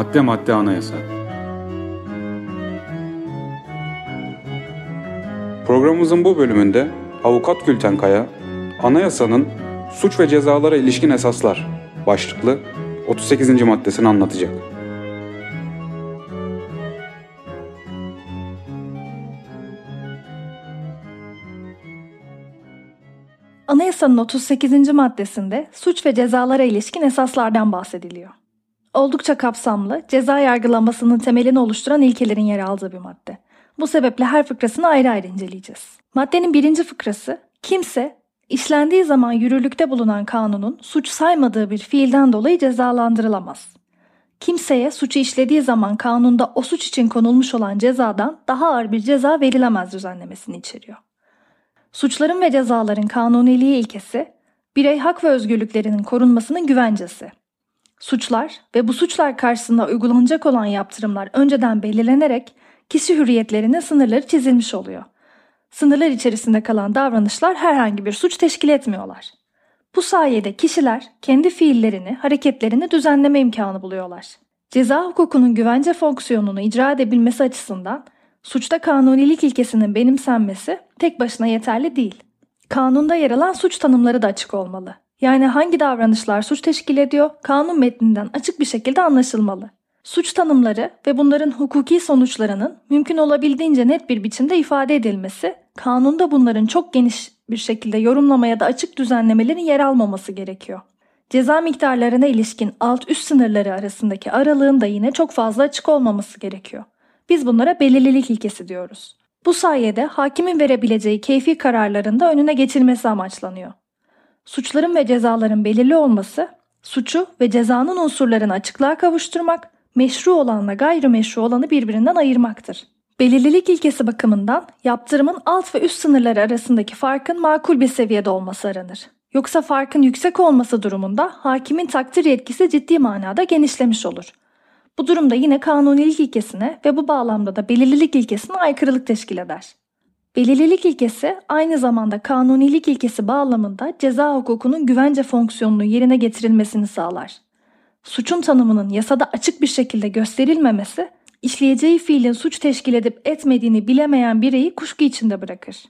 Madde madde anayasa. Programımızın bu bölümünde Avukat Gülten Kaya, anayasanın suç ve cezalara ilişkin esaslar başlıklı 38. maddesini anlatacak. Anayasanın 38. maddesinde suç ve cezalara ilişkin esaslardan bahsediliyor. Oldukça kapsamlı, ceza yargılamasının temelini oluşturan ilkelerin yer aldığı bir madde. Bu sebeple her fıkrasını ayrı ayrı inceleyeceğiz. Maddenin birinci fıkrası, kimse işlendiği zaman yürürlükte bulunan kanunun suç saymadığı bir fiilden dolayı cezalandırılamaz. Kimseye suçu işlediği zaman kanunda o suç için konulmuş olan cezadan daha ağır bir ceza verilemez düzenlemesini içeriyor. Suçların ve cezaların kanuniliği ilkesi, birey hak ve özgürlüklerinin korunmasının güvencesi. Suçlar ve bu suçlar karşısında uygulanacak olan yaptırımlar önceden belirlenerek kişi hürriyetlerinin sınırları çizilmiş oluyor. Sınırlar içerisinde kalan davranışlar herhangi bir suç teşkil etmiyorlar. Bu sayede kişiler kendi fiillerini, hareketlerini düzenleme imkanı buluyorlar. Ceza hukukunun güvence fonksiyonunu icra edebilmesi açısından suçta kanunilik ilkesinin benimsenmesi tek başına yeterli değil. Kanunda yer alan suç tanımları da açık olmalı. Yani hangi davranışlar suç teşkil ediyor, kanun metninden açık bir şekilde anlaşılmalı. Suç tanımları ve bunların hukuki sonuçlarının mümkün olabildiğince net bir biçimde ifade edilmesi, kanunda bunların çok geniş bir şekilde yorumlamaya da açık düzenlemelerin yer almaması gerekiyor. Ceza miktarlarına ilişkin alt üst sınırları arasındaki aralığın da yine çok fazla açık olmaması gerekiyor. Biz bunlara belirlilik ilkesi diyoruz. Bu sayede hakimin verebileceği keyfi kararlarında önüne geçilmesi amaçlanıyor. Suçların ve cezaların belirli olması, suçu ve cezanın unsurlarını açıklığa kavuşturmak, meşru olanla gayrimeşru olanı birbirinden ayırmaktır. Belirlilik ilkesi bakımından yaptırımın alt ve üst sınırları arasındaki farkın makul bir seviyede olması aranır. Yoksa farkın yüksek olması durumunda hakimin takdir yetkisi ciddi manada genişlemiş olur. Bu durumda yine kanunilik ilkesine ve bu bağlamda da belirlilik ilkesine aykırılık teşkil eder. Belirlilik ilkesi aynı zamanda kanunilik ilkesi bağlamında ceza hukukunun güvence fonksiyonunu yerine getirilmesini sağlar. Suçun tanımının yasada açık bir şekilde gösterilmemesi, işleyeceği fiilin suç teşkil edip etmediğini bilemeyen bireyi kuşku içinde bırakır.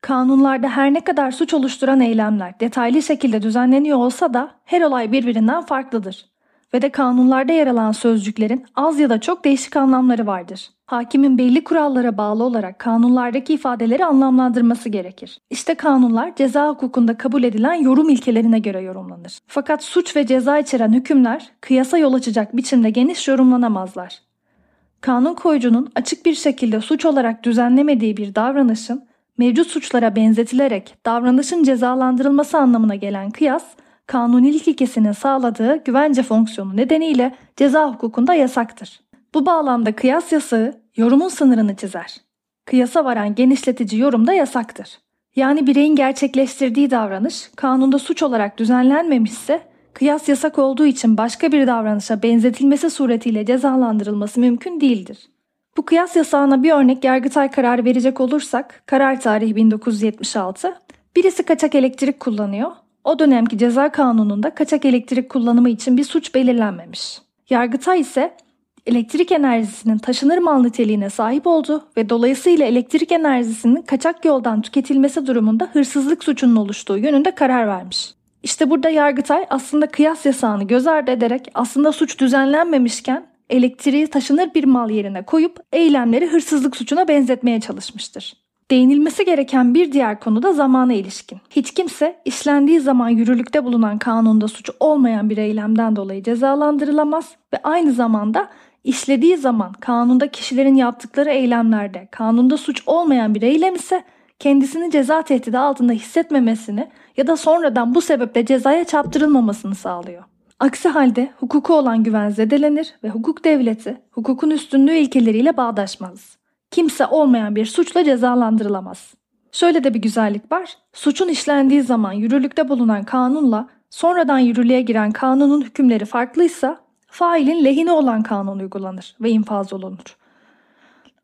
Kanunlarda her ne kadar suç oluşturan eylemler detaylı şekilde düzenleniyor olsa da her olay birbirinden farklıdır ve de kanunlarda yer alan sözcüklerin az ya da çok değişik anlamları vardır. Hakimin belli kurallara bağlı olarak kanunlardaki ifadeleri anlamlandırması gerekir. İşte kanunlar ceza hukukunda kabul edilen yorum ilkelerine göre yorumlanır. Fakat suç ve ceza içeren hükümler kıyasa yol açacak biçimde geniş yorumlanamazlar. Kanun koyucunun açık bir şekilde suç olarak düzenlemediği bir davranışın mevcut suçlara benzetilerek davranışın cezalandırılması anlamına gelen kıyas kanunilik ilkesinin sağladığı güvence fonksiyonu nedeniyle ceza hukukunda yasaktır. Bu bağlamda kıyas yasağı yorumun sınırını çizer. Kıyasa varan genişletici yorum da yasaktır. Yani bireyin gerçekleştirdiği davranış kanunda suç olarak düzenlenmemişse kıyas yasak olduğu için başka bir davranışa benzetilmesi suretiyle cezalandırılması mümkün değildir. Bu kıyas yasağına bir örnek Yargıtay kararı verecek olursak, karar tarihi 1976, birisi kaçak elektrik kullanıyor, o dönemki ceza kanununda kaçak elektrik kullanımı için bir suç belirlenmemiş. Yargıtay ise elektrik enerjisinin taşınır mal niteliğine sahip olduğu ve dolayısıyla elektrik enerjisinin kaçak yoldan tüketilmesi durumunda hırsızlık suçunun oluştuğu yönünde karar vermiş. İşte burada Yargıtay aslında kıyas yasağını göz ardı ederek aslında suç düzenlenmemişken elektriği taşınır bir mal yerine koyup eylemleri hırsızlık suçuna benzetmeye çalışmıştır. Değinilmesi gereken bir diğer konu da zamana ilişkin. Hiç kimse işlendiği zaman yürürlükte bulunan kanunda suçu olmayan bir eylemden dolayı cezalandırılamaz ve aynı zamanda işlediği zaman kanunda kişilerin yaptıkları eylemlerde kanunda suç olmayan bir eylem ise kendisini ceza tehdidi altında hissetmemesini ya da sonradan bu sebeple cezaya çarptırılmamasını sağlıyor. Aksi halde hukuku olan güven zedelenir ve hukuk devleti hukukun üstünlüğü ilkeleriyle bağdaşmaz kimse olmayan bir suçla cezalandırılamaz. Şöyle de bir güzellik var. Suçun işlendiği zaman yürürlükte bulunan kanunla sonradan yürürlüğe giren kanunun hükümleri farklıysa failin lehine olan kanun uygulanır ve infaz olunur.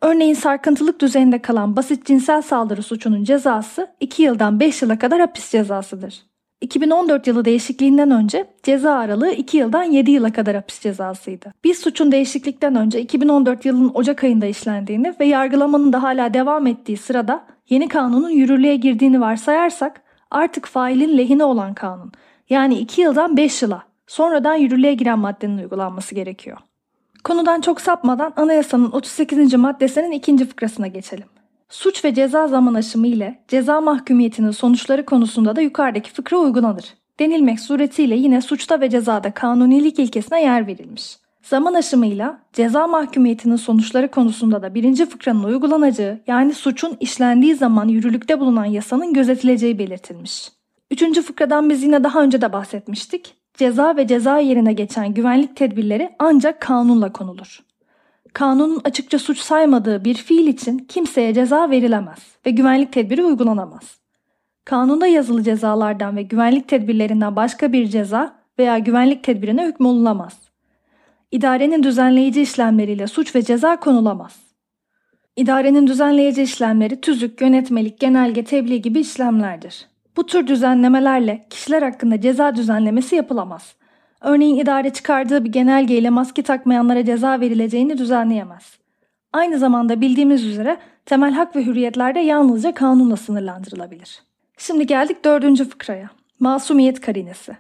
Örneğin sarkıntılık düzeyinde kalan basit cinsel saldırı suçunun cezası 2 yıldan 5 yıla kadar hapis cezasıdır. 2014 yılı değişikliğinden önce ceza aralığı 2 yıldan 7 yıla kadar hapis cezasıydı. Bir suçun değişiklikten önce 2014 yılının Ocak ayında işlendiğini ve yargılamanın da hala devam ettiği sırada yeni kanunun yürürlüğe girdiğini varsayarsak artık failin lehine olan kanun yani 2 yıldan 5 yıla sonradan yürürlüğe giren maddenin uygulanması gerekiyor. Konudan çok sapmadan anayasanın 38. maddesinin ikinci fıkrasına geçelim. Suç ve ceza zaman aşımı ile ceza mahkumiyetinin sonuçları konusunda da yukarıdaki fıkra uygulanır. Denilmek suretiyle yine suçta ve cezada kanunilik ilkesine yer verilmiş. Zaman aşımıyla ceza mahkumiyetinin sonuçları konusunda da birinci fıkranın uygulanacağı yani suçun işlendiği zaman yürürlükte bulunan yasanın gözetileceği belirtilmiş. Üçüncü fıkradan biz yine daha önce de bahsetmiştik. Ceza ve ceza yerine geçen güvenlik tedbirleri ancak kanunla konulur kanunun açıkça suç saymadığı bir fiil için kimseye ceza verilemez ve güvenlik tedbiri uygulanamaz. Kanunda yazılı cezalardan ve güvenlik tedbirlerinden başka bir ceza veya güvenlik tedbirine hükmolulamaz. İdarenin düzenleyici işlemleriyle suç ve ceza konulamaz. İdarenin düzenleyici işlemleri tüzük, yönetmelik, genelge, tebliğ gibi işlemlerdir. Bu tür düzenlemelerle kişiler hakkında ceza düzenlemesi yapılamaz. Örneğin idare çıkardığı bir genelgeyle maske takmayanlara ceza verileceğini düzenleyemez. Aynı zamanda bildiğimiz üzere temel hak ve hürriyetler de yalnızca kanunla sınırlandırılabilir. Şimdi geldik dördüncü fıkraya. Masumiyet karinesi.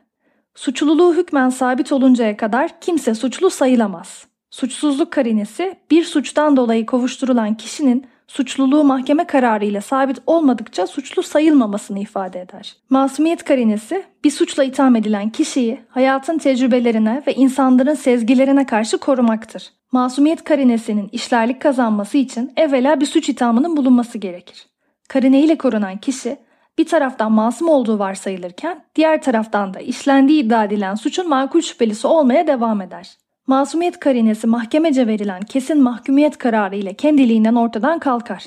Suçluluğu hükmen sabit oluncaya kadar kimse suçlu sayılamaz. Suçsuzluk karinesi bir suçtan dolayı kovuşturulan kişinin suçluluğu mahkeme kararı ile sabit olmadıkça suçlu sayılmamasını ifade eder. Masumiyet karinesi bir suçla itham edilen kişiyi hayatın tecrübelerine ve insanların sezgilerine karşı korumaktır. Masumiyet karinesinin işlerlik kazanması için evvela bir suç ithamının bulunması gerekir. Karine ile korunan kişi bir taraftan masum olduğu varsayılırken diğer taraftan da işlendiği iddia edilen suçun makul şüphelisi olmaya devam eder. Masumiyet karinesi mahkemece verilen kesin mahkumiyet kararı ile kendiliğinden ortadan kalkar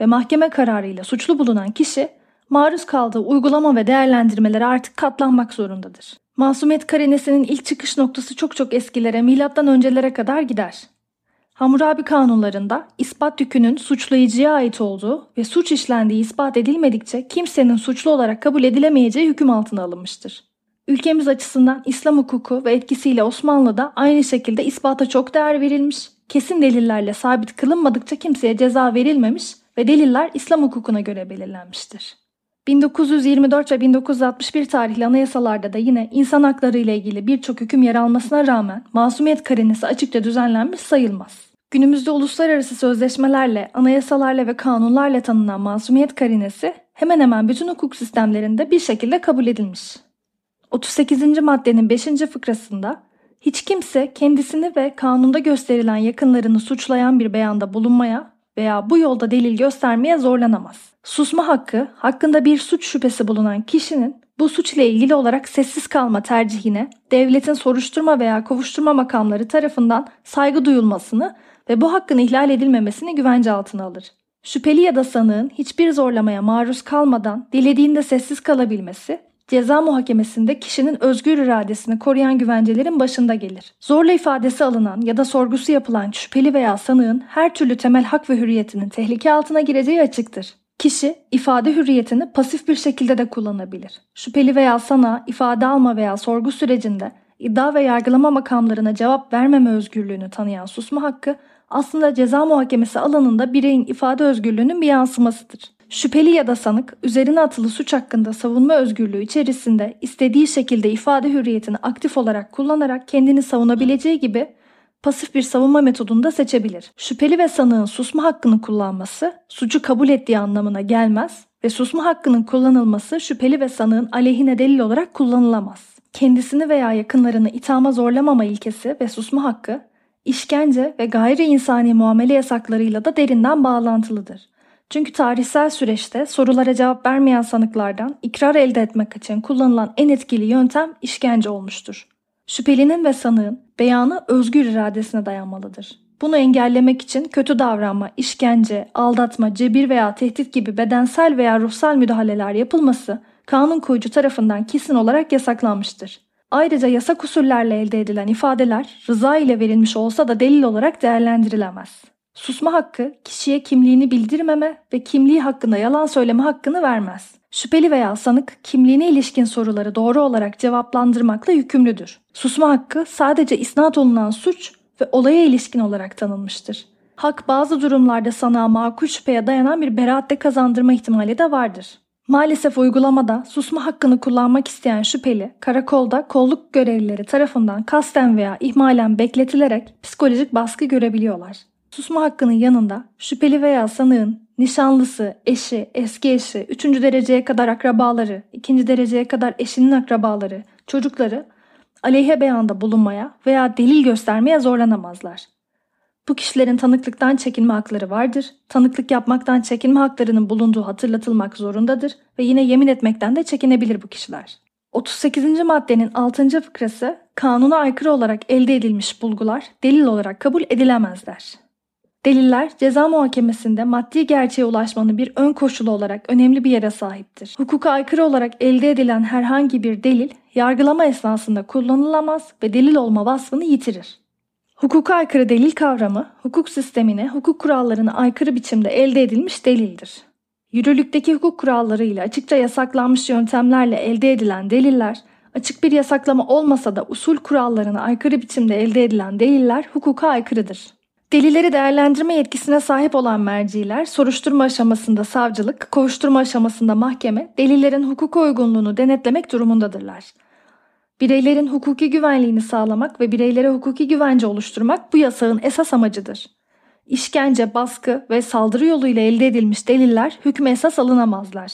ve mahkeme kararı ile suçlu bulunan kişi maruz kaldığı uygulama ve değerlendirmelere artık katlanmak zorundadır. Masumiyet karinesinin ilk çıkış noktası çok çok eskilere, milattan öncelere kadar gider. Hammurabi kanunlarında ispat yükünün suçlayıcıya ait olduğu ve suç işlendiği ispat edilmedikçe kimsenin suçlu olarak kabul edilemeyeceği hüküm altına alınmıştır. Ülkemiz açısından İslam hukuku ve etkisiyle Osmanlı'da aynı şekilde ispata çok değer verilmiş, kesin delillerle sabit kılınmadıkça kimseye ceza verilmemiş ve deliller İslam hukukuna göre belirlenmiştir. 1924 ve 1961 tarihli anayasalarda da yine insan hakları ile ilgili birçok hüküm yer almasına rağmen masumiyet karinesi açıkça düzenlenmiş sayılmaz. Günümüzde uluslararası sözleşmelerle, anayasalarla ve kanunlarla tanınan masumiyet karinesi hemen hemen bütün hukuk sistemlerinde bir şekilde kabul edilmiş. 38. maddenin 5. fıkrasında hiç kimse kendisini ve kanunda gösterilen yakınlarını suçlayan bir beyanda bulunmaya veya bu yolda delil göstermeye zorlanamaz. Susma hakkı, hakkında bir suç şüphesi bulunan kişinin bu suç ile ilgili olarak sessiz kalma tercihine devletin soruşturma veya kovuşturma makamları tarafından saygı duyulmasını ve bu hakkın ihlal edilmemesini güvence altına alır. Şüpheli ya da sanığın hiçbir zorlamaya maruz kalmadan dilediğinde sessiz kalabilmesi ceza muhakemesinde kişinin özgür iradesini koruyan güvencelerin başında gelir. Zorla ifadesi alınan ya da sorgusu yapılan şüpheli veya sanığın her türlü temel hak ve hürriyetinin tehlike altına gireceği açıktır. Kişi ifade hürriyetini pasif bir şekilde de kullanabilir. Şüpheli veya sana ifade alma veya sorgu sürecinde iddia ve yargılama makamlarına cevap vermeme özgürlüğünü tanıyan susma hakkı aslında ceza muhakemesi alanında bireyin ifade özgürlüğünün bir yansımasıdır. Şüpheli ya da sanık üzerine atılı suç hakkında savunma özgürlüğü içerisinde istediği şekilde ifade hürriyetini aktif olarak kullanarak kendini savunabileceği gibi pasif bir savunma metodunu da seçebilir. Şüpheli ve sanığın susma hakkını kullanması suçu kabul ettiği anlamına gelmez ve susma hakkının kullanılması şüpheli ve sanığın aleyhine delil olarak kullanılamaz. Kendisini veya yakınlarını ithama zorlamama ilkesi ve susma hakkı işkence ve gayri insani muamele yasaklarıyla da derinden bağlantılıdır. Çünkü tarihsel süreçte sorulara cevap vermeyen sanıklardan ikrar elde etmek için kullanılan en etkili yöntem işkence olmuştur. Şüphelinin ve sanığın beyanı özgür iradesine dayanmalıdır. Bunu engellemek için kötü davranma, işkence, aldatma, cebir veya tehdit gibi bedensel veya ruhsal müdahaleler yapılması kanun koyucu tarafından kesin olarak yasaklanmıştır. Ayrıca yasak usullerle elde edilen ifadeler rıza ile verilmiş olsa da delil olarak değerlendirilemez. Susma hakkı kişiye kimliğini bildirmeme ve kimliği hakkında yalan söyleme hakkını vermez. Şüpheli veya sanık kimliğine ilişkin soruları doğru olarak cevaplandırmakla yükümlüdür. Susma hakkı sadece isnat olunan suç ve olaya ilişkin olarak tanınmıştır. Hak bazı durumlarda sanığa makul şüpheye dayanan bir beraatte kazandırma ihtimali de vardır. Maalesef uygulamada susma hakkını kullanmak isteyen şüpheli, karakolda kolluk görevlileri tarafından kasten veya ihmalen bekletilerek psikolojik baskı görebiliyorlar. Susma hakkının yanında şüpheli veya sanığın nişanlısı, eşi, eski eşi, üçüncü dereceye kadar akrabaları, ikinci dereceye kadar eşinin akrabaları, çocukları aleyhe beyanda bulunmaya veya delil göstermeye zorlanamazlar. Bu kişilerin tanıklıktan çekinme hakları vardır. Tanıklık yapmaktan çekinme haklarının bulunduğu hatırlatılmak zorundadır ve yine yemin etmekten de çekinebilir bu kişiler. 38. maddenin 6. fıkrası kanuna aykırı olarak elde edilmiş bulgular delil olarak kabul edilemezler. Deliller ceza muhakemesinde maddi gerçeğe ulaşmanın bir ön koşulu olarak önemli bir yere sahiptir. Hukuka aykırı olarak elde edilen herhangi bir delil yargılama esnasında kullanılamaz ve delil olma vasfını yitirir. Hukuka aykırı delil kavramı, hukuk sistemine, hukuk kurallarına aykırı biçimde elde edilmiş delildir. Yürürlükteki hukuk kurallarıyla açıkça yasaklanmış yöntemlerle elde edilen deliller, açık bir yasaklama olmasa da usul kurallarına aykırı biçimde elde edilen deliller hukuka aykırıdır. Delilleri değerlendirme yetkisine sahip olan merciler, soruşturma aşamasında savcılık, kovuşturma aşamasında mahkeme, delillerin hukuka uygunluğunu denetlemek durumundadırlar. Bireylerin hukuki güvenliğini sağlamak ve bireylere hukuki güvence oluşturmak bu yasağın esas amacıdır. İşkence, baskı ve saldırı yoluyla elde edilmiş deliller hükme esas alınamazlar.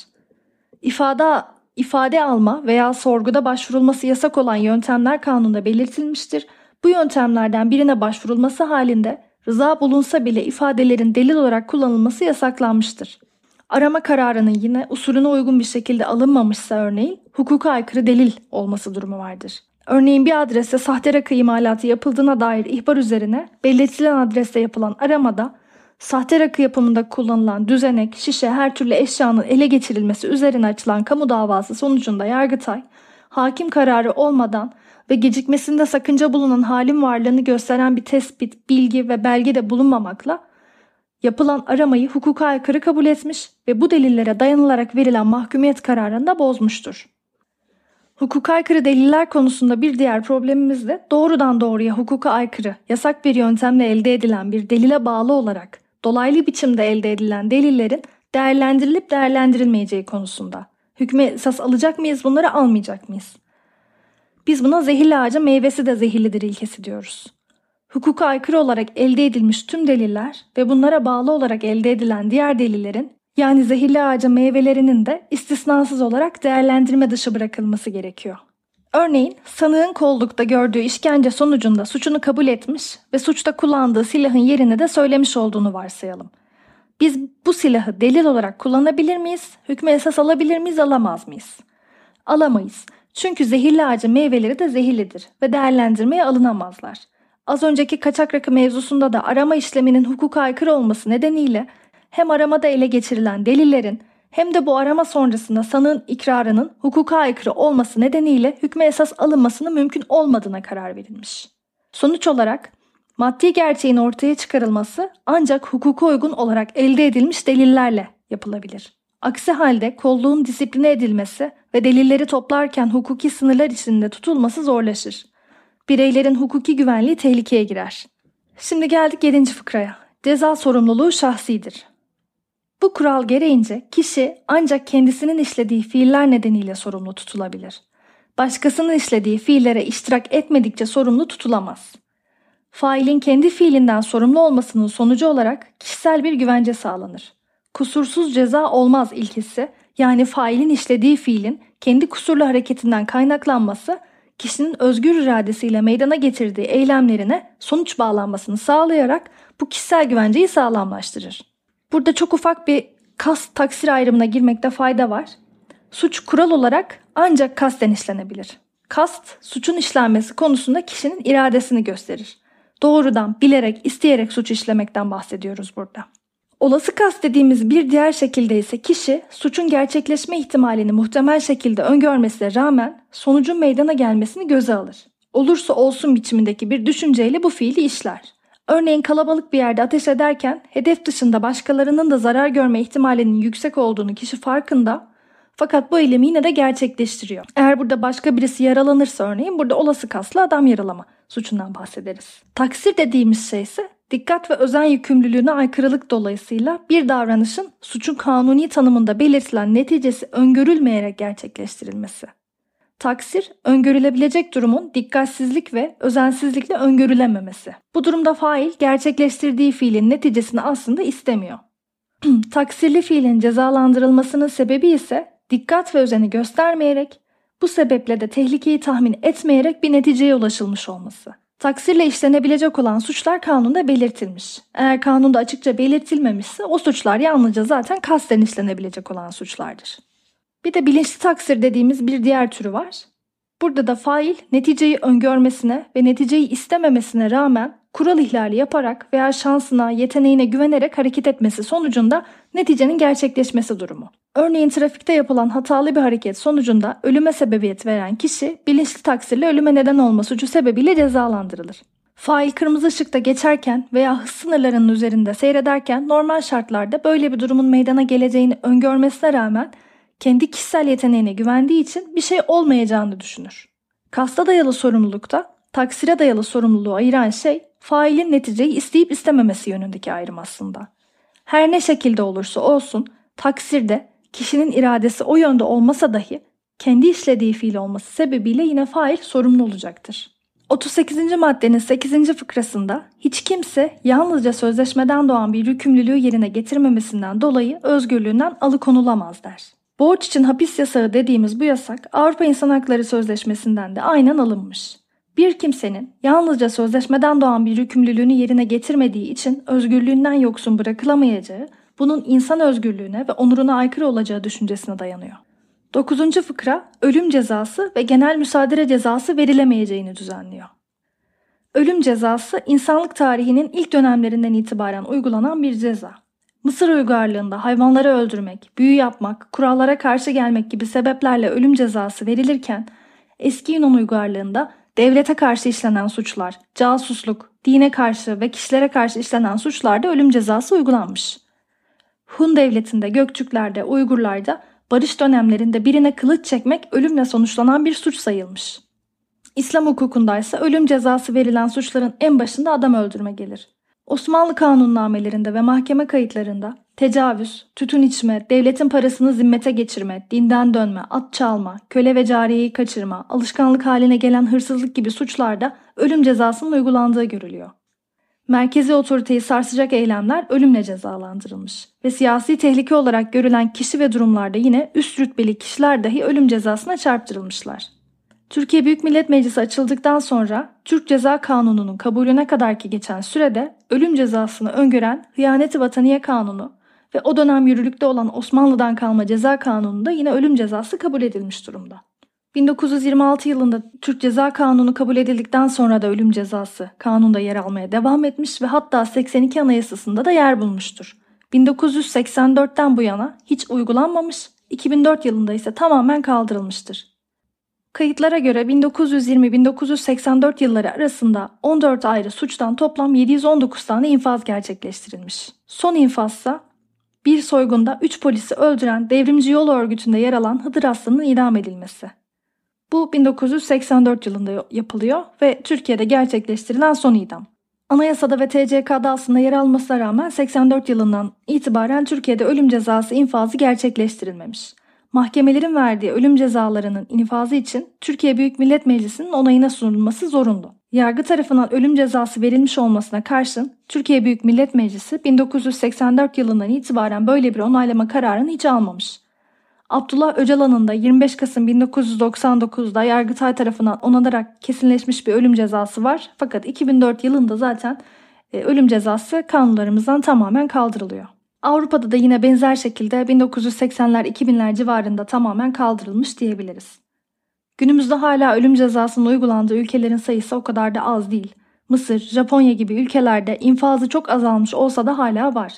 İfade, ifade alma veya sorguda başvurulması yasak olan yöntemler kanunda belirtilmiştir. Bu yöntemlerden birine başvurulması halinde rıza bulunsa bile ifadelerin delil olarak kullanılması yasaklanmıştır. Arama kararının yine usulüne uygun bir şekilde alınmamışsa örneğin hukuka aykırı delil olması durumu vardır. Örneğin bir adreste sahte rakı imalatı yapıldığına dair ihbar üzerine belirtilen adreste yapılan aramada sahte rakı yapımında kullanılan düzenek, şişe, her türlü eşyanın ele geçirilmesi üzerine açılan kamu davası sonucunda Yargıtay, hakim kararı olmadan ve gecikmesinde sakınca bulunan halin varlığını gösteren bir tespit, bilgi ve belge de bulunmamakla yapılan aramayı hukuka aykırı kabul etmiş ve bu delillere dayanılarak verilen mahkumiyet kararını da bozmuştur. Hukuka aykırı deliller konusunda bir diğer problemimiz de doğrudan doğruya hukuka aykırı, yasak bir yöntemle elde edilen bir delile bağlı olarak dolaylı biçimde elde edilen delillerin değerlendirilip değerlendirilmeyeceği konusunda. Hükme esas alacak mıyız bunları almayacak mıyız? Biz buna zehirli ağacın meyvesi de zehirlidir ilkesi diyoruz. Hukuka aykırı olarak elde edilmiş tüm deliller ve bunlara bağlı olarak elde edilen diğer delillerin yani zehirli ağacın meyvelerinin de istisnasız olarak değerlendirme dışı bırakılması gerekiyor. Örneğin sanığın kollukta gördüğü işkence sonucunda suçunu kabul etmiş ve suçta kullandığı silahın yerini de söylemiş olduğunu varsayalım. Biz bu silahı delil olarak kullanabilir miyiz? Hükme esas alabilir miyiz, alamaz mıyız? Alamayız. Çünkü zehirli ağacın meyveleri de zehirlidir ve değerlendirmeye alınamazlar. Az önceki kaçak rakı mevzusunda da arama işleminin hukuka aykırı olması nedeniyle hem aramada ele geçirilen delillerin hem de bu arama sonrasında sanığın ikrarının hukuka aykırı olması nedeniyle hükme esas alınmasının mümkün olmadığına karar verilmiş. Sonuç olarak maddi gerçeğin ortaya çıkarılması ancak hukuka uygun olarak elde edilmiş delillerle yapılabilir. Aksi halde kolluğun disipline edilmesi ve delilleri toplarken hukuki sınırlar içinde tutulması zorlaşır. Bireylerin hukuki güvenliği tehlikeye girer. Şimdi geldik 7. fıkraya. Ceza sorumluluğu şahsidir. Bu kural gereğince kişi ancak kendisinin işlediği fiiller nedeniyle sorumlu tutulabilir. Başkasının işlediği fiillere iştirak etmedikçe sorumlu tutulamaz. Failin kendi fiilinden sorumlu olmasının sonucu olarak kişisel bir güvence sağlanır. Kusursuz ceza olmaz ilkesi yani failin işlediği fiilin kendi kusurlu hareketinden kaynaklanması kişinin özgür iradesiyle meydana getirdiği eylemlerine sonuç bağlanmasını sağlayarak bu kişisel güvenceyi sağlamlaştırır. Burada çok ufak bir kast taksir ayrımına girmekte fayda var. Suç kural olarak ancak kasten işlenebilir. Kast suçun işlenmesi konusunda kişinin iradesini gösterir. Doğrudan bilerek, isteyerek suç işlemekten bahsediyoruz burada. Olası kast dediğimiz bir diğer şekilde ise kişi suçun gerçekleşme ihtimalini muhtemel şekilde öngörmesine rağmen sonucun meydana gelmesini göze alır. Olursa olsun biçimindeki bir düşünceyle bu fiili işler. Örneğin kalabalık bir yerde ateş ederken hedef dışında başkalarının da zarar görme ihtimalinin yüksek olduğunu kişi farkında fakat bu eylemi yine de gerçekleştiriyor. Eğer burada başka birisi yaralanırsa örneğin burada olası kaslı adam yaralama suçundan bahsederiz. Taksir dediğimiz şey ise dikkat ve özen yükümlülüğüne aykırılık dolayısıyla bir davranışın suçun kanuni tanımında belirtilen neticesi öngörülmeyerek gerçekleştirilmesi. Taksir, öngörülebilecek durumun dikkatsizlik ve özensizlikle öngörülememesi. Bu durumda fail gerçekleştirdiği fiilin neticesini aslında istemiyor. Taksirli fiilin cezalandırılmasının sebebi ise dikkat ve özeni göstermeyerek, bu sebeple de tehlikeyi tahmin etmeyerek bir neticeye ulaşılmış olması. Taksirle işlenebilecek olan suçlar kanunda belirtilmiş. Eğer kanunda açıkça belirtilmemişse o suçlar yalnızca zaten kasten işlenebilecek olan suçlardır. Bir de bilinçli taksir dediğimiz bir diğer türü var. Burada da fail neticeyi öngörmesine ve neticeyi istememesine rağmen kural ihlali yaparak veya şansına, yeteneğine güvenerek hareket etmesi sonucunda neticenin gerçekleşmesi durumu. Örneğin trafikte yapılan hatalı bir hareket sonucunda ölüme sebebiyet veren kişi bilinçli taksirle ölüme neden olma suçu sebebiyle cezalandırılır. Fail kırmızı ışıkta geçerken veya hız sınırlarının üzerinde seyrederken normal şartlarda böyle bir durumun meydana geleceğini öngörmesine rağmen kendi kişisel yeteneğine güvendiği için bir şey olmayacağını düşünür. Kasta dayalı sorumlulukta taksire dayalı sorumluluğu ayıran şey failin neticeyi isteyip istememesi yönündeki ayrım aslında. Her ne şekilde olursa olsun taksirde kişinin iradesi o yönde olmasa dahi kendi işlediği fiil olması sebebiyle yine fail sorumlu olacaktır. 38. maddenin 8. fıkrasında hiç kimse yalnızca sözleşmeden doğan bir yükümlülüğü yerine getirmemesinden dolayı özgürlüğünden alıkonulamaz der. Borç için hapis yasağı dediğimiz bu yasak Avrupa İnsan Hakları Sözleşmesi'nden de aynen alınmış. Bir kimsenin yalnızca sözleşmeden doğan bir yükümlülüğünü yerine getirmediği için özgürlüğünden yoksun bırakılamayacağı, bunun insan özgürlüğüne ve onuruna aykırı olacağı düşüncesine dayanıyor. 9. fıkra ölüm cezası ve genel müsaadele cezası verilemeyeceğini düzenliyor. Ölüm cezası insanlık tarihinin ilk dönemlerinden itibaren uygulanan bir ceza. Mısır uygarlığında hayvanları öldürmek, büyü yapmak, kurallara karşı gelmek gibi sebeplerle ölüm cezası verilirken eski Yunan uygarlığında devlete karşı işlenen suçlar, casusluk, dine karşı ve kişilere karşı işlenen suçlarda ölüm cezası uygulanmış. Hun devletinde, Göktürklerde, Uygurlarda barış dönemlerinde birine kılıç çekmek ölümle sonuçlanan bir suç sayılmış. İslam hukukunda ise ölüm cezası verilen suçların en başında adam öldürme gelir. Osmanlı kanunnamelerinde ve mahkeme kayıtlarında tecavüz, tütün içme, devletin parasını zimmete geçirme, dinden dönme, at çalma, köle ve cariyeyi kaçırma, alışkanlık haline gelen hırsızlık gibi suçlarda ölüm cezasının uygulandığı görülüyor. Merkezi otoriteyi sarsacak eylemler ölümle cezalandırılmış ve siyasi tehlike olarak görülen kişi ve durumlarda yine üst rütbeli kişiler dahi ölüm cezasına çarptırılmışlar. Türkiye Büyük Millet Meclisi açıldıktan sonra Türk Ceza Kanunu'nun kabulüne kadarki geçen sürede ölüm cezasını öngören Hıyaneti Vataniye Kanunu ve o dönem yürürlükte olan Osmanlı'dan kalma ceza kanununda yine ölüm cezası kabul edilmiş durumda. 1926 yılında Türk Ceza Kanunu kabul edildikten sonra da ölüm cezası kanunda yer almaya devam etmiş ve hatta 82 Anayasası'nda da yer bulmuştur. 1984'ten bu yana hiç uygulanmamış, 2004 yılında ise tamamen kaldırılmıştır. Kayıtlara göre 1920-1984 yılları arasında 14 ayrı suçtan toplam 719 tane infaz gerçekleştirilmiş. Son infazsa bir soygunda 3 polisi öldüren devrimci yol örgütünde yer alan Hıdır Aslan'ın idam edilmesi. Bu 1984 yılında yapılıyor ve Türkiye'de gerçekleştirilen son idam. Anayasada ve TCK'da aslında yer almasına rağmen 84 yılından itibaren Türkiye'de ölüm cezası infazı gerçekleştirilmemiş mahkemelerin verdiği ölüm cezalarının infazı için Türkiye Büyük Millet Meclisi'nin onayına sunulması zorunlu. Yargı tarafından ölüm cezası verilmiş olmasına karşın Türkiye Büyük Millet Meclisi 1984 yılından itibaren böyle bir onaylama kararını hiç almamış. Abdullah Öcalan'ın da 25 Kasım 1999'da Yargıtay tarafından onanarak kesinleşmiş bir ölüm cezası var. Fakat 2004 yılında zaten e, ölüm cezası kanunlarımızdan tamamen kaldırılıyor. Avrupa'da da yine benzer şekilde 1980'ler 2000'ler civarında tamamen kaldırılmış diyebiliriz. Günümüzde hala ölüm cezasının uygulandığı ülkelerin sayısı o kadar da az değil. Mısır, Japonya gibi ülkelerde infazı çok azalmış olsa da hala var.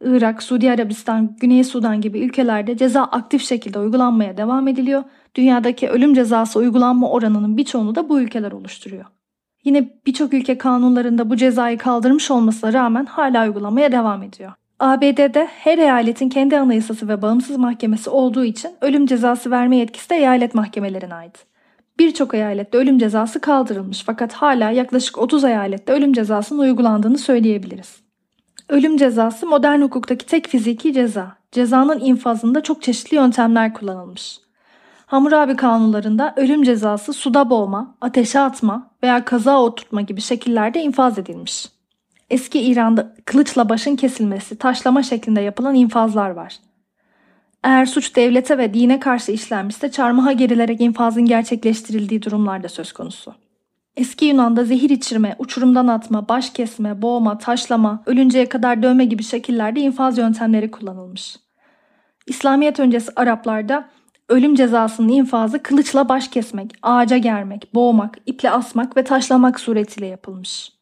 Irak, Suudi Arabistan, Güney Sudan gibi ülkelerde ceza aktif şekilde uygulanmaya devam ediliyor. Dünyadaki ölüm cezası uygulanma oranının birçoğunu da bu ülkeler oluşturuyor. Yine birçok ülke kanunlarında bu cezayı kaldırmış olmasına rağmen hala uygulamaya devam ediyor. ABD'de her eyaletin kendi anayasası ve bağımsız mahkemesi olduğu için ölüm cezası verme yetkisi de eyalet mahkemelerine ait. Birçok eyalette ölüm cezası kaldırılmış fakat hala yaklaşık 30 eyalette ölüm cezasının uygulandığını söyleyebiliriz. Ölüm cezası modern hukuktaki tek fiziki ceza. Cezanın infazında çok çeşitli yöntemler kullanılmış. Hammurabi kanunlarında ölüm cezası suda boğma, ateşe atma veya kaza oturtma gibi şekillerde infaz edilmiş. Eski İran'da kılıçla başın kesilmesi, taşlama şeklinde yapılan infazlar var. Eğer suç devlete ve dine karşı işlenmişse çarmıha gerilerek infazın gerçekleştirildiği durumlar da söz konusu. Eski Yunan'da zehir içirme, uçurumdan atma, baş kesme, boğma, taşlama, ölünceye kadar dövme gibi şekillerde infaz yöntemleri kullanılmış. İslamiyet öncesi Araplarda ölüm cezasının infazı kılıçla baş kesmek, ağaca germek, boğmak, iple asmak ve taşlamak suretiyle yapılmış.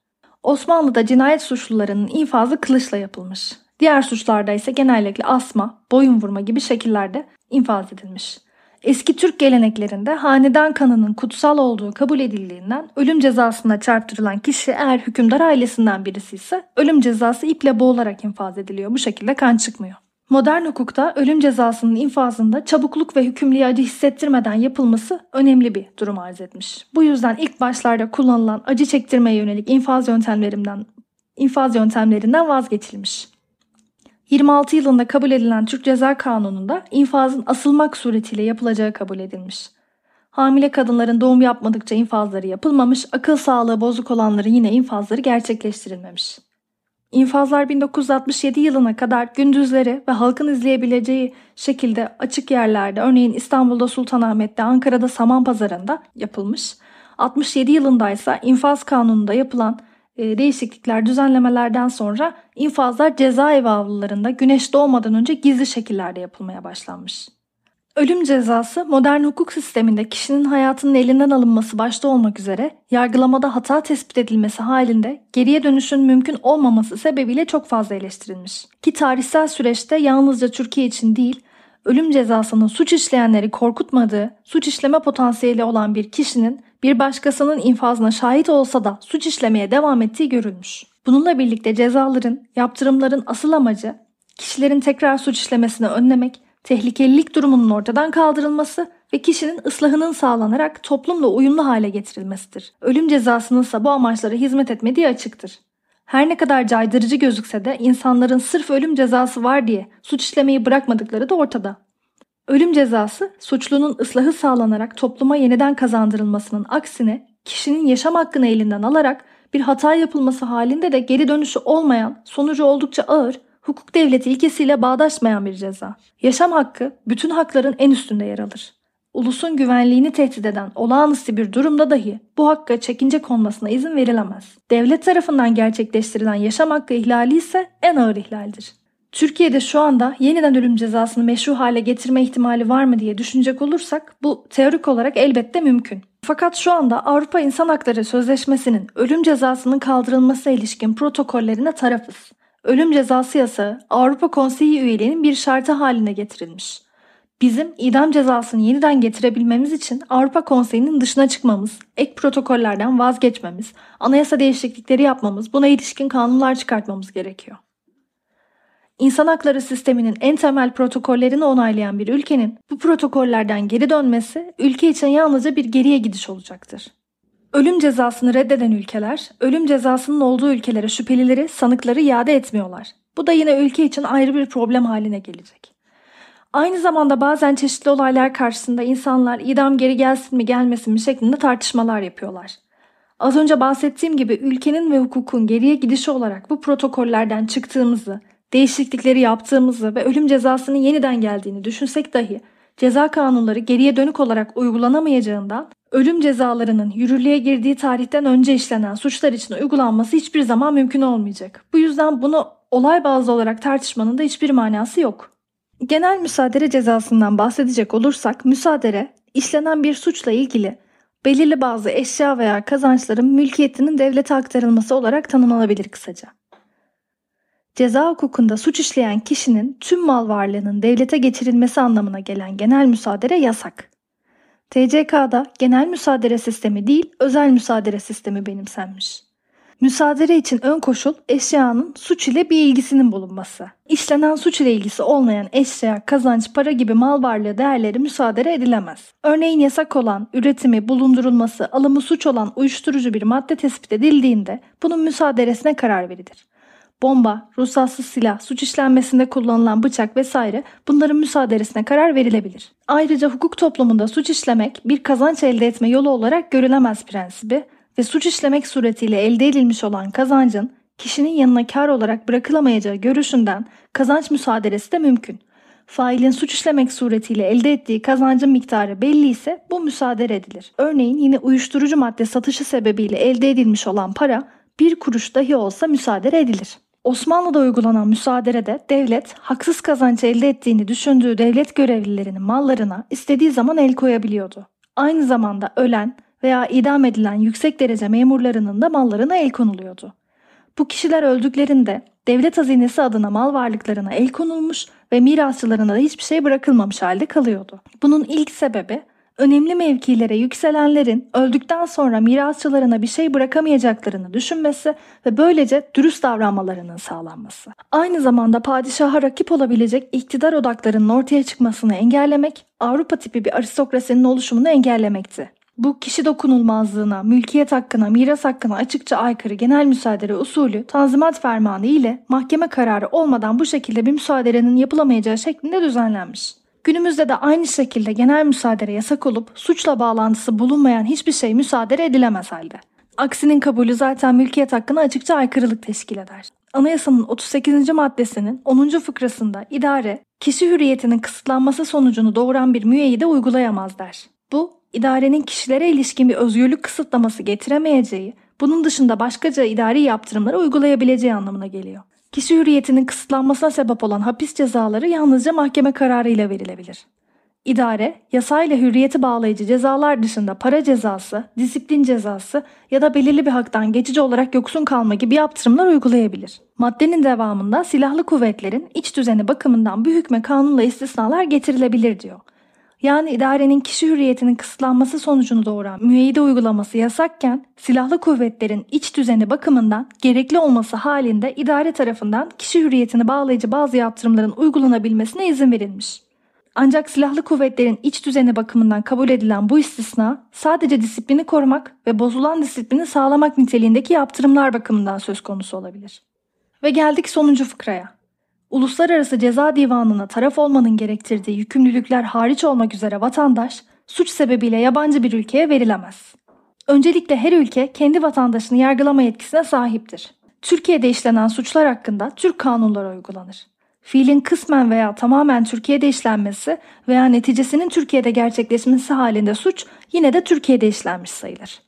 Osmanlı'da cinayet suçlularının infazı kılıçla yapılmış. Diğer suçlarda ise genellikle asma, boyun vurma gibi şekillerde infaz edilmiş. Eski Türk geleneklerinde hanedan kanının kutsal olduğu kabul edildiğinden ölüm cezasına çarptırılan kişi eğer hükümdar ailesinden birisi ise ölüm cezası iple boğularak infaz ediliyor. Bu şekilde kan çıkmıyor. Modern hukukta ölüm cezasının infazında çabukluk ve hükümlüye acı hissettirmeden yapılması önemli bir durum arz etmiş. Bu yüzden ilk başlarda kullanılan acı çektirmeye yönelik infaz yöntemlerinden infaz yöntemlerinden vazgeçilmiş. 26 yılında kabul edilen Türk Ceza Kanunu'nda infazın asılmak suretiyle yapılacağı kabul edilmiş. Hamile kadınların doğum yapmadıkça infazları yapılmamış, akıl sağlığı bozuk olanların yine infazları gerçekleştirilmemiş. İnfazlar 1967 yılına kadar gündüzleri ve halkın izleyebileceği şekilde açık yerlerde örneğin İstanbul'da Sultanahmet'te, Ankara'da Samanpazarı'nda yapılmış. 67 yılında ise infaz kanununda yapılan e, değişiklikler, düzenlemelerden sonra infazlar cezaevi avlularında güneş doğmadan önce gizli şekillerde yapılmaya başlanmış. Ölüm cezası modern hukuk sisteminde kişinin hayatının elinden alınması başta olmak üzere yargılamada hata tespit edilmesi halinde geriye dönüşün mümkün olmaması sebebiyle çok fazla eleştirilmiş. Ki tarihsel süreçte yalnızca Türkiye için değil, ölüm cezasının suç işleyenleri korkutmadığı, suç işleme potansiyeli olan bir kişinin bir başkasının infazına şahit olsa da suç işlemeye devam ettiği görülmüş. Bununla birlikte cezaların, yaptırımların asıl amacı kişilerin tekrar suç işlemesini önlemek, tehlikelilik durumunun ortadan kaldırılması ve kişinin ıslahının sağlanarak toplumla uyumlu hale getirilmesidir. Ölüm cezasının ise bu amaçlara hizmet etmediği açıktır. Her ne kadar caydırıcı gözükse de insanların sırf ölüm cezası var diye suç işlemeyi bırakmadıkları da ortada. Ölüm cezası suçlunun ıslahı sağlanarak topluma yeniden kazandırılmasının aksine kişinin yaşam hakkını elinden alarak bir hata yapılması halinde de geri dönüşü olmayan, sonucu oldukça ağır, hukuk devleti ilkesiyle bağdaşmayan bir ceza. Yaşam hakkı bütün hakların en üstünde yer alır. Ulusun güvenliğini tehdit eden olağanüstü bir durumda dahi bu hakka çekince konmasına izin verilemez. Devlet tarafından gerçekleştirilen yaşam hakkı ihlali ise en ağır ihlaldir. Türkiye'de şu anda yeniden ölüm cezasını meşru hale getirme ihtimali var mı diye düşünecek olursak bu teorik olarak elbette mümkün. Fakat şu anda Avrupa İnsan Hakları Sözleşmesi'nin ölüm cezasının kaldırılması ilişkin protokollerine tarafız. Ölüm cezası yasağı Avrupa Konseyi üyeliğinin bir şartı haline getirilmiş. Bizim idam cezasını yeniden getirebilmemiz için Avrupa Konseyi'nin dışına çıkmamız, ek protokollerden vazgeçmemiz, anayasa değişiklikleri yapmamız, buna ilişkin kanunlar çıkartmamız gerekiyor. İnsan hakları sisteminin en temel protokollerini onaylayan bir ülkenin bu protokollerden geri dönmesi ülke için yalnızca bir geriye gidiş olacaktır. Ölüm cezasını reddeden ülkeler, ölüm cezasının olduğu ülkelere şüphelileri, sanıkları iade etmiyorlar. Bu da yine ülke için ayrı bir problem haline gelecek. Aynı zamanda bazen çeşitli olaylar karşısında insanlar idam geri gelsin mi gelmesin mi şeklinde tartışmalar yapıyorlar. Az önce bahsettiğim gibi ülkenin ve hukukun geriye gidişi olarak bu protokollerden çıktığımızı, değişiklikleri yaptığımızı ve ölüm cezasının yeniden geldiğini düşünsek dahi ceza kanunları geriye dönük olarak uygulanamayacağından ölüm cezalarının yürürlüğe girdiği tarihten önce işlenen suçlar için uygulanması hiçbir zaman mümkün olmayacak. Bu yüzden bunu olay bazlı olarak tartışmanın da hiçbir manası yok. Genel müsaadele cezasından bahsedecek olursak müsaadele işlenen bir suçla ilgili belirli bazı eşya veya kazançların mülkiyetinin devlete aktarılması olarak tanımlanabilir kısaca. Ceza hukukunda suç işleyen kişinin tüm mal varlığının devlete getirilmesi anlamına gelen genel müsaadele yasak. TCK'da genel müsaadele sistemi değil, özel müsaadele sistemi benimsenmiş. Müsaadele için ön koşul eşyanın suç ile bir ilgisinin bulunması. İşlenen suç ile ilgisi olmayan eşya, kazanç, para gibi mal varlığı değerleri müsaadele edilemez. Örneğin yasak olan, üretimi, bulundurulması, alımı suç olan uyuşturucu bir madde tespit edildiğinde bunun müsaadelesine karar verilir. Bomba, ruhsatsız silah, suç işlenmesinde kullanılan bıçak vesaire bunların müsaadelesine karar verilebilir. Ayrıca hukuk toplumunda suç işlemek bir kazanç elde etme yolu olarak görülemez prensibi ve suç işlemek suretiyle elde edilmiş olan kazancın kişinin yanına kar olarak bırakılamayacağı görüşünden kazanç müsaadelesi de mümkün. Failin suç işlemek suretiyle elde ettiği kazancın miktarı belli ise bu müsaade edilir. Örneğin yine uyuşturucu madde satışı sebebiyle elde edilmiş olan para bir kuruş dahi olsa müsaade edilir. Osmanlı'da uygulanan müsaaderede devlet haksız kazanç elde ettiğini düşündüğü devlet görevlilerinin mallarına istediği zaman el koyabiliyordu. Aynı zamanda ölen veya idam edilen yüksek derece memurlarının da mallarına el konuluyordu. Bu kişiler öldüklerinde devlet hazinesi adına mal varlıklarına el konulmuş ve mirasçılarına da hiçbir şey bırakılmamış halde kalıyordu. Bunun ilk sebebi önemli mevkilere yükselenlerin öldükten sonra mirasçılarına bir şey bırakamayacaklarını düşünmesi ve böylece dürüst davranmalarının sağlanması. Aynı zamanda padişaha rakip olabilecek iktidar odaklarının ortaya çıkmasını engellemek, Avrupa tipi bir aristokrasinin oluşumunu engellemekti. Bu kişi dokunulmazlığına, mülkiyet hakkına, miras hakkına açıkça aykırı genel müsaade usulü Tanzimat Fermanı ile mahkeme kararı olmadan bu şekilde bir müsaadenin yapılamayacağı şeklinde düzenlenmiş. Günümüzde de aynı şekilde genel müsaade yasak olup suçla bağlantısı bulunmayan hiçbir şey müsaade edilemez halde. Aksinin kabulü zaten mülkiyet hakkına açıkça aykırılık teşkil eder. Anayasanın 38. maddesinin 10. fıkrasında idare, kişi hürriyetinin kısıtlanması sonucunu doğuran bir müeyyide uygulayamaz der. Bu, idarenin kişilere ilişkin bir özgürlük kısıtlaması getiremeyeceği, bunun dışında başkaca idari yaptırımları uygulayabileceği anlamına geliyor. Kişi hürriyetinin kısıtlanmasına sebep olan hapis cezaları yalnızca mahkeme kararıyla verilebilir. İdare, yasayla hürriyeti bağlayıcı cezalar dışında para cezası, disiplin cezası ya da belirli bir haktan geçici olarak yoksun kalma gibi yaptırımlar uygulayabilir. Maddenin devamında silahlı kuvvetlerin iç düzeni bakımından bir hükme kanunla istisnalar getirilebilir diyor. Yani idarenin kişi hürriyetinin kısıtlanması sonucunu doğuran müeyyide uygulaması yasakken silahlı kuvvetlerin iç düzeni bakımından gerekli olması halinde idare tarafından kişi hürriyetini bağlayıcı bazı yaptırımların uygulanabilmesine izin verilmiş. Ancak silahlı kuvvetlerin iç düzeni bakımından kabul edilen bu istisna sadece disiplini korumak ve bozulan disiplini sağlamak niteliğindeki yaptırımlar bakımından söz konusu olabilir. Ve geldik sonuncu fıkraya. Uluslararası Ceza Divanı'na taraf olmanın gerektirdiği yükümlülükler hariç olmak üzere vatandaş suç sebebiyle yabancı bir ülkeye verilemez. Öncelikle her ülke kendi vatandaşını yargılama yetkisine sahiptir. Türkiye'de işlenen suçlar hakkında Türk kanunları uygulanır. Fiilin kısmen veya tamamen Türkiye'de işlenmesi veya neticesinin Türkiye'de gerçekleşmesi halinde suç yine de Türkiye'de işlenmiş sayılır.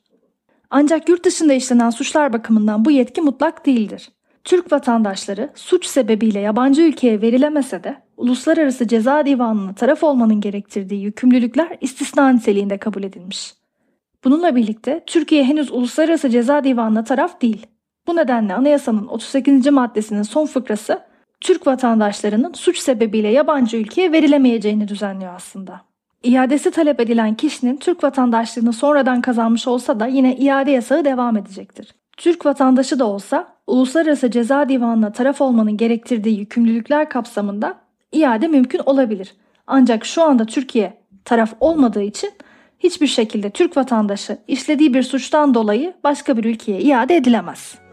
Ancak yurt dışında işlenen suçlar bakımından bu yetki mutlak değildir. Türk vatandaşları suç sebebiyle yabancı ülkeye verilemese de Uluslararası Ceza Divanı'na taraf olmanın gerektirdiği yükümlülükler istisna niteliğinde kabul edilmiş. Bununla birlikte Türkiye henüz Uluslararası Ceza Divanı'na taraf değil. Bu nedenle anayasanın 38. maddesinin son fıkrası Türk vatandaşlarının suç sebebiyle yabancı ülkeye verilemeyeceğini düzenliyor aslında. İadesi talep edilen kişinin Türk vatandaşlığını sonradan kazanmış olsa da yine iade yasağı devam edecektir. Türk vatandaşı da olsa Uluslararası Ceza Divanı'na taraf olmanın gerektirdiği yükümlülükler kapsamında iade mümkün olabilir. Ancak şu anda Türkiye taraf olmadığı için hiçbir şekilde Türk vatandaşı işlediği bir suçtan dolayı başka bir ülkeye iade edilemez.